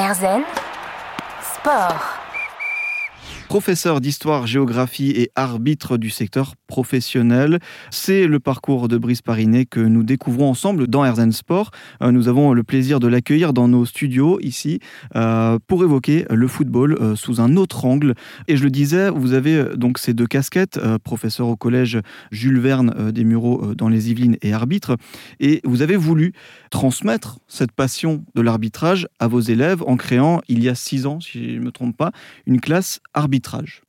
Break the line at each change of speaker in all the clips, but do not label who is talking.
Erzen Sport.
Professeur d'histoire-géographie et arbitre du secteur professionnel, c'est le parcours de Brice Parinet que nous découvrons ensemble dans Herzen Sport. Euh, nous avons le plaisir de l'accueillir dans nos studios ici euh, pour évoquer le football euh, sous un autre angle. Et je le disais, vous avez donc ces deux casquettes, professeur au collège Jules Verne des Mureaux dans les Yvelines et arbitre. Et vous avez voulu transmettre cette passion de l'arbitrage à vos élèves en créant, il y a six ans, si je ne me trompe pas, une classe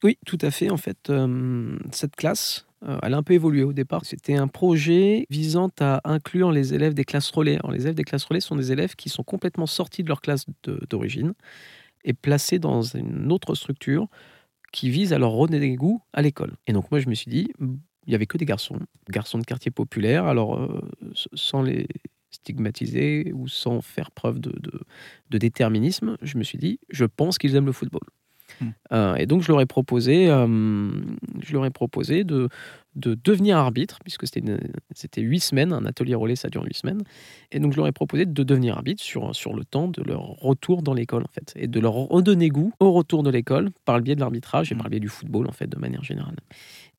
oui, tout à fait. En fait, euh, cette classe, euh, elle a un peu évolué au départ. C'était un projet visant à inclure les élèves des classes relais. les élèves des classes relais sont des élèves qui sont complètement sortis de leur classe d'origine et placés dans une autre structure qui vise à leur redonner des goûts à l'école. Et donc moi, je me suis dit, il n'y avait que des garçons, garçons de quartier populaire, alors euh, sans les stigmatiser ou sans faire preuve de déterminisme, je me suis dit, je pense qu'ils aiment le football. Euh, et donc, je leur ai proposé, euh, je leur ai proposé de, de devenir arbitre, puisque c'était huit semaines, un atelier relais, ça dure huit semaines. Et donc, je leur ai proposé de devenir arbitre sur, sur le temps de leur retour dans l'école, en fait, et de leur redonner goût au retour de l'école par le biais de l'arbitrage et par le biais du football, en fait, de manière générale.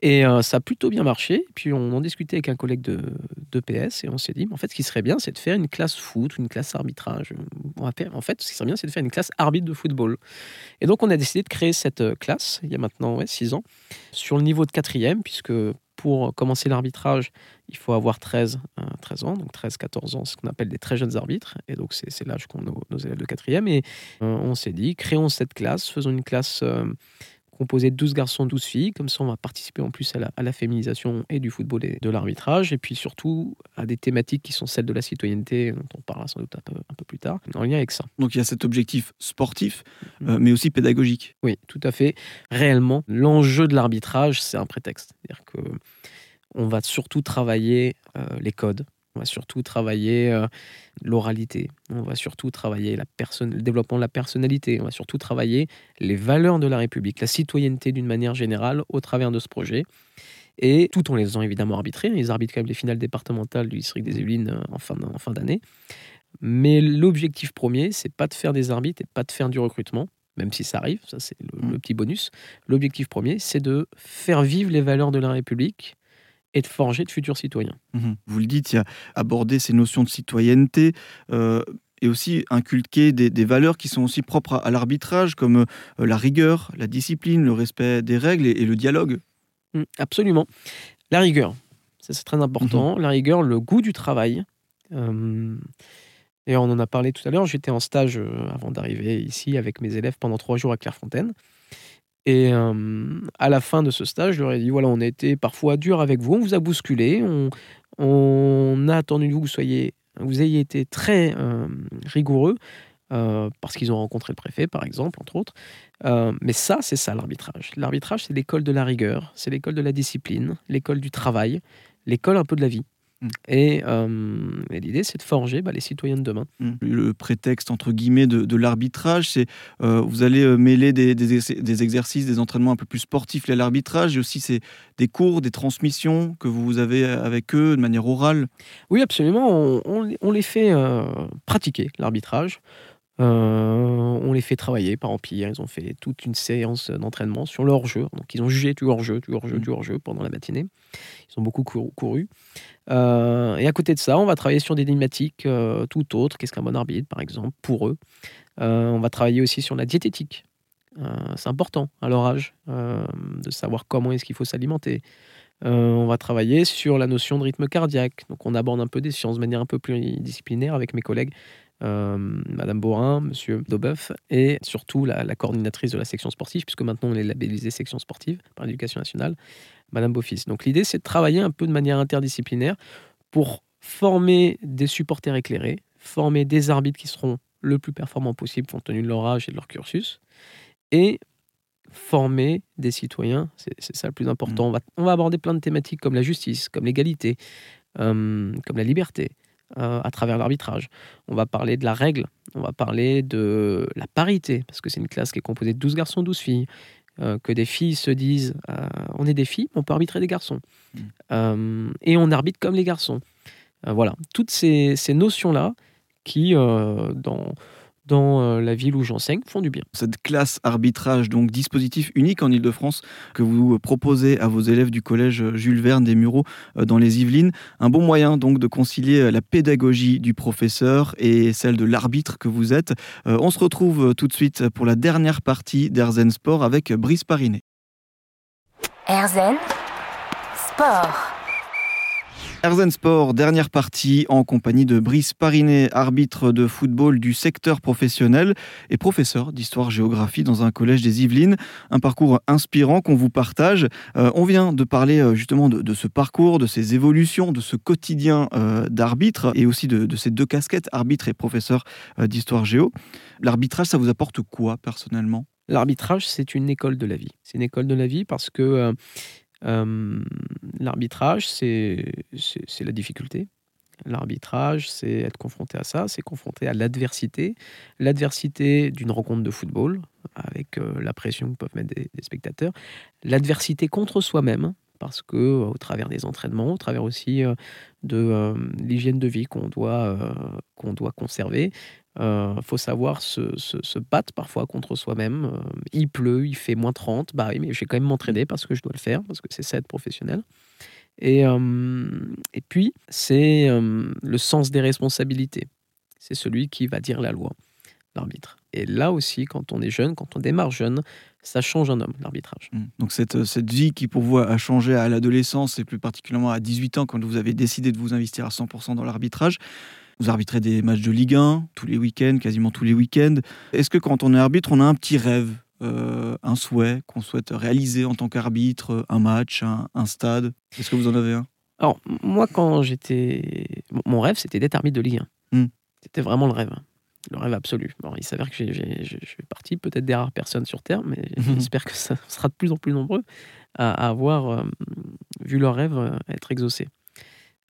Et euh, ça a plutôt bien marché. Puis on en discutait avec un collègue de, de PS et on s'est dit, en fait, ce qui serait bien, c'est de faire une classe foot une classe arbitrage. On va faire, en fait, ce qui serait bien, c'est de faire une classe arbitre de football. Et donc, on a décidé de créer cette euh, classe, il y a maintenant ouais, 6 ans, sur le niveau de quatrième, puisque pour commencer l'arbitrage, il faut avoir 13, 13 euh, ans, donc 13-14 ans, ce qu'on appelle des très jeunes arbitres. Et donc, c'est l'âge qu'ont nos, nos, élèves de quatrième. Et on s'est dit, créons cette classe, faisons une classe composé de 12 garçons, 12 filles. Comme ça, on va participer en plus à la, féminisation et du football et de l'arbitrage. Et puis surtout à des thématiques qui sont celles de la citoyenneté, dont on parlera sans doute un peu, plus tard, en lien avec ça.
Donc il y a cet objectif sportif, euh, mais aussi pédagogique.
Oui, tout à fait. Réellement, l'enjeu de l'arbitrage, c'est un prétexte. C'est-à-dire que on va surtout travailler euh, les codes, on va surtout travailler euh, l'oralité, on va surtout travailler la personne, le développement de la personnalité, on va surtout travailler les valeurs de la République, la citoyenneté d'une manière générale au travers de ce projet. Et tout en les faisant évidemment arbitrer, ils arbitrent quand même les finales départementales du district des Yvelines euh, en fin, en fin d'année. Mais l'objectif premier, c'est pas de faire des arbitres et pas de faire du recrutement, même si ça arrive, ça c'est le, le petit bonus. L'objectif premier, c'est de faire vivre les valeurs de la République et de forger de futurs citoyens.
Mhm. Vous le dites, il y a aborder ces notions de citoyenneté. Euh, et aussi inculquer des, valeurs qui sont aussi propres à, l'arbitrage, comme euh, la rigueur, la discipline, le respect des règles et, le dialogue.
Mm, absolument. La rigueur, c'est très important. Mhm. La rigueur, le goût du travail. Euh, et on en a parlé tout à l'heure. J'étais en stage avant d'arriver ici avec mes élèves pendant trois jours à Clairefontaine. Et à la fin de ce stage, je leur ai dit voilà, on a été parfois dur avec vous, on vous a bousculé, on, a attendu que vous soyez, vous ayez été très rigoureux. parce qu'ils ont rencontré le préfet, par exemple, entre autres. mais ça, c'est ça l'arbitrage. L'arbitrage, c'est l'école de la rigueur, c'est l'école de la discipline, l'école du travail, l'école un peu de la vie. Mm. Euh, et, l'idée, c'est de forger bah, les citoyens de demain.
Mm. Le prétexte, entre guillemets, de, l'arbitrage, c'est euh, vous allez euh, mêler des, des, exercices, des entraînements un peu plus sportifs à l'arbitrage, et aussi c'est des cours, des transmissions que vous avez avec eux de manière orale.
Oui, absolument. On, les fait pratiquer, l'arbitrage. On les fait travailler par empire. Ils ont fait toute une séance d'entraînement sur leur jeu. Donc, ils ont jugé du hors-jeu, du hors-jeu, mm. du hors-jeu pendant la matinée. Ils ont beaucoup couru. Euh, et à côté de ça, on va travailler sur des thématiques euh, tout autres. Qu'est-ce qu'un bon arbitre, par exemple, pour eux euh, On va travailler aussi sur la diététique. c'est important à leur âge de savoir comment est-ce qu'il faut s'alimenter. on va travailler sur la notion de rythme cardiaque. Donc, on aborde un peu des sciences de manière un peu plus disciplinaire avec mes collègues Madame Borin, Monsieur Daubeuf, et surtout la, la, coordinatrice de la section sportive, puisque maintenant on est labellisé section sportive par l'éducation nationale, Madame Beaufils. Donc l'idée, c'est de travailler un peu de manière interdisciplinaire pour former des supporters éclairés, former des arbitres qui seront le plus performants possible compte tenu de leur âge et de leur cursus, et former des citoyens, c'est ça le plus important. Mmh. On, va, aborder plein de thématiques comme la justice, comme l'égalité, euh, comme la liberté, euh, à travers l'arbitrage. On va parler de la règle, on va parler de la parité, parce que c'est une classe qui est composée de 12 garçons, 12 filles. Euh, que des filles se disent euh, on est des filles, on peut arbitrer des garçons. Mm. Et on arbitre comme les garçons. voilà, toutes ces, notions-là qui, dans, dans euh, la ville où j'enseigne font du bien.
Cette classe arbitrage, donc dispositif unique en Ile-de-France que vous proposez à vos élèves du collège Jules Verne des Mureaux euh, dans les Yvelines, un bon moyen donc de concilier la pédagogie du professeur et celle de l'arbitre que vous êtes. Euh, on se retrouve tout de suite pour la dernière partie d'Erzen Sport avec Brice Parinet.
Erzen Sport.
Erzen Sport, dernière partie en compagnie de Brice Parinet, arbitre de football du secteur professionnel et professeur d'histoire-géographie dans un collège des Yvelines. Un parcours inspirant qu'on vous partage. Euh, on vient de parler euh, justement de, ce parcours, de ces évolutions, de ce quotidien euh, d'arbitre et aussi de, de, ces deux casquettes, arbitre et professeur d'histoire-géo. L'arbitrage, ça vous apporte quoi personnellement?
L'arbitrage, c'est une école de la vie. C'est une école de la vie parce que L'arbitrage, c'est la difficulté. L'arbitrage, c'est être confronté à ça, c'est confronté à l'adversité. L'adversité d'une rencontre de football, avec la pression que peuvent mettre des, spectateurs. L'adversité contre soi-même, parce que au travers des entraînements, au travers aussi de l'hygiène de vie qu'on doit, qu'on doit conserver, il euh, faut savoir se, battre parfois contre soi-même. Euh, il pleut, il fait moins 30. Bah oui, mais je vais quand même m'entraîner parce que je dois le faire, parce que c'est ça être professionnel. Et, euh, et puis, c'est le sens des responsabilités. C'est celui qui va dire la loi, l'arbitre. Et là aussi, quand on est jeune, quand on démarre jeune, ça change un homme, l'arbitrage.
Mmh. Donc cette, cette vie qui pour vous a changé à l'adolescence et plus particulièrement à 18 ans quand vous avez décidé de vous investir à 100% dans l'arbitrage, vous arbitrez des matchs de Ligue 1 tous les week-ends, quasiment tous les week-ends. Est-ce que quand on est arbitre, on a un petit rêve, euh, un souhait qu'on souhaite réaliser en tant qu'arbitre, un match, un, stade? Est-ce que vous en avez un?
Alors, moi, quand j'étais. Mon rêve, c'était d'être arbitre de Ligue 1. Hmm. C'était vraiment le rêve. Le rêve absolu. Bon, il s'avère que je fais partie peut-être des rares personnes sur Terre, mais j'espère que ça sera de plus en plus nombreux à, avoir euh, vu leur rêve euh, être exaucé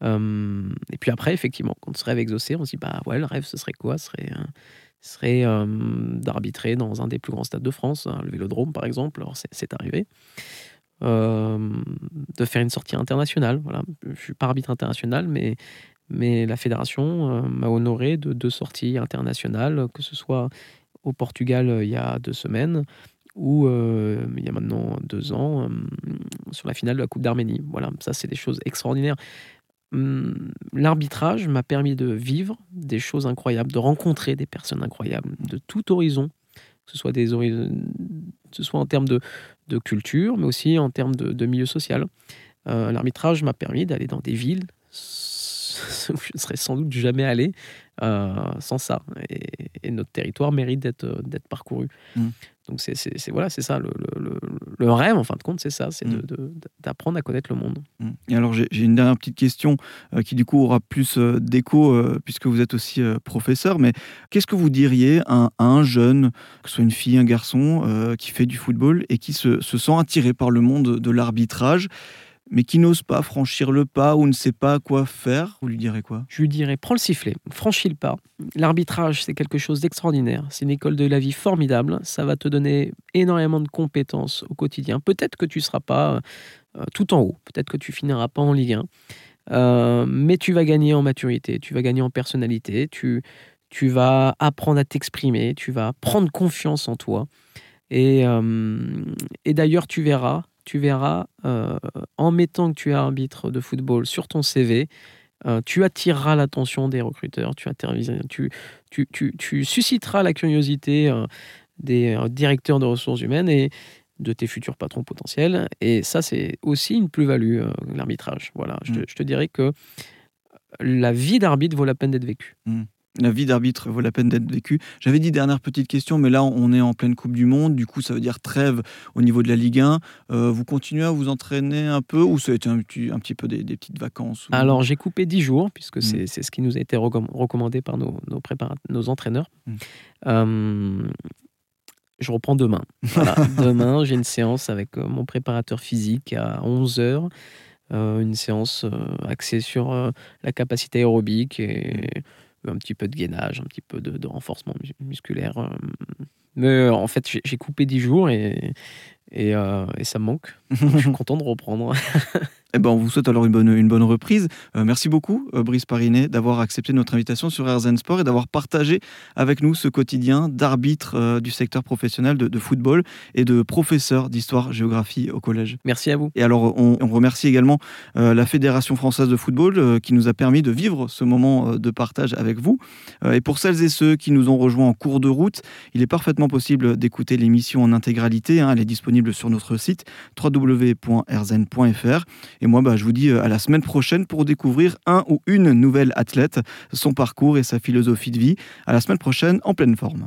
et puis après, effectivement, quand on se rêve exaucé, on se dit bah ouais, le rêve, ce serait quoi? Ce serait, euh, serait d'arbitrer dans un des plus grands stades de France, hein, le Vélodrome par exemple. Alors c'est arrivé. de faire une sortie internationale. Voilà. Je suis pas arbitre international, mais, mais la fédération m'a honoré de deux sorties internationales, que ce soit au Portugal il y a deux semaines ou il y a maintenant deux ans sur la finale de la Coupe d'Arménie. Voilà, ça c'est des choses extraordinaires. Hum, l'arbitrage m'a permis de vivre des choses incroyables, de rencontrer des personnes incroyables de tout horizon, que ce soit, en termes de, culture, mais aussi en termes de, milieu social. Euh, l'arbitrage m'a permis d'aller dans des villes où je ne serais sans doute jamais allé euh, sans ça. Et, notre territoire mérite d'être parcouru. Mmh. Donc c'est voilà, c'est ça le, le, le, rêve en fin de compte, c'est ça, c'est mmh. d'apprendre à connaître le monde.
Mmh. Et alors j'ai une dernière petite question euh, qui du coup aura plus euh, d'écho puisque vous êtes aussi professeur. Mais qu'est-ce que vous diriez à, un jeune, que ce soit une fille, un garçon, qui fait du football et qui se, se sent attiré par le monde de l'arbitrage? Mais qui n'ose pas franchir le pas ou ne sait pas quoi faire, vous lui direz quoi?
Je lui dirais prends le sifflet, franchis le pas. L'arbitrage, c'est quelque chose d'extraordinaire. C'est une école de la vie formidable. Ça va te donner énormément de compétences au quotidien. Peut-être que tu ne seras pas euh, tout en haut, peut-être que tu finiras pas en Ligue 1. Euh, mais tu vas gagner en maturité, tu vas gagner en personnalité, tu, vas apprendre à t'exprimer, tu vas prendre confiance en toi. Et, euh, et d'ailleurs, tu verras, tu verras, euh, en mettant que tu es arbitre de football sur ton CV, euh, tu attireras l'attention des recruteurs, tu, tu, tu, tu, susciteras la curiosité euh, des directeurs de ressources humaines et de tes futurs patrons potentiels. Et ça, c'est aussi une plus-value, l'arbitrage. Voilà, je, te, mm. je, te, dirais que la vie d'arbitre vaut la peine d'être vécue.
Mm la vie d'arbitre vaut la peine d'être vécue. J'avais dit dernière petite question, mais là on est en pleine Coupe du Monde, du coup ça veut dire trêve au niveau de la Ligue 1. Euh, vous continuez à vous entraîner un peu ou ça a été un petit, un petit peu des, petites vacances
Alors j'ai coupé 10 jours, puisque mm. c'est ce qui nous a été recommandé par nos, nos, nos entraîneurs. Mm. Euh, je reprends demain. demain, j'ai une séance avec euh, mon préparateur physique à 11h. une séance axée sur la capacité aérobique et mm un petit peu de gainage, un petit peu de, renforcement musculaire. Euh. Mais en fait, j'ai coupé 10 jours et, et, euh, et, ça me manque. je suis content de reprendre.
Eh ben, on vous souhaite alors une bonne, une bonne reprise. Euh, merci beaucoup, euh, Brice Parinet, d'avoir accepté notre invitation sur RZN Sport et d'avoir partagé avec nous ce quotidien d'arbitre euh, du secteur professionnel de, football et de professeur d'histoire-géographie au collège.
Merci à vous.
Et alors, on, remercie également la Fédération française de football qui nous a permis de vivre ce moment de partage avec vous. et pour celles et ceux qui nous ont rejoints en cours de route, il est parfaitement possible d'écouter l'émission en intégralité. Hein. elle est disponible sur notre site www.rzn.fr. Et moi, bah, je vous dis euh, à la semaine prochaine pour découvrir un ou une nouvelle athlète, son parcours et sa philosophie de vie. À la semaine prochaine en pleine forme.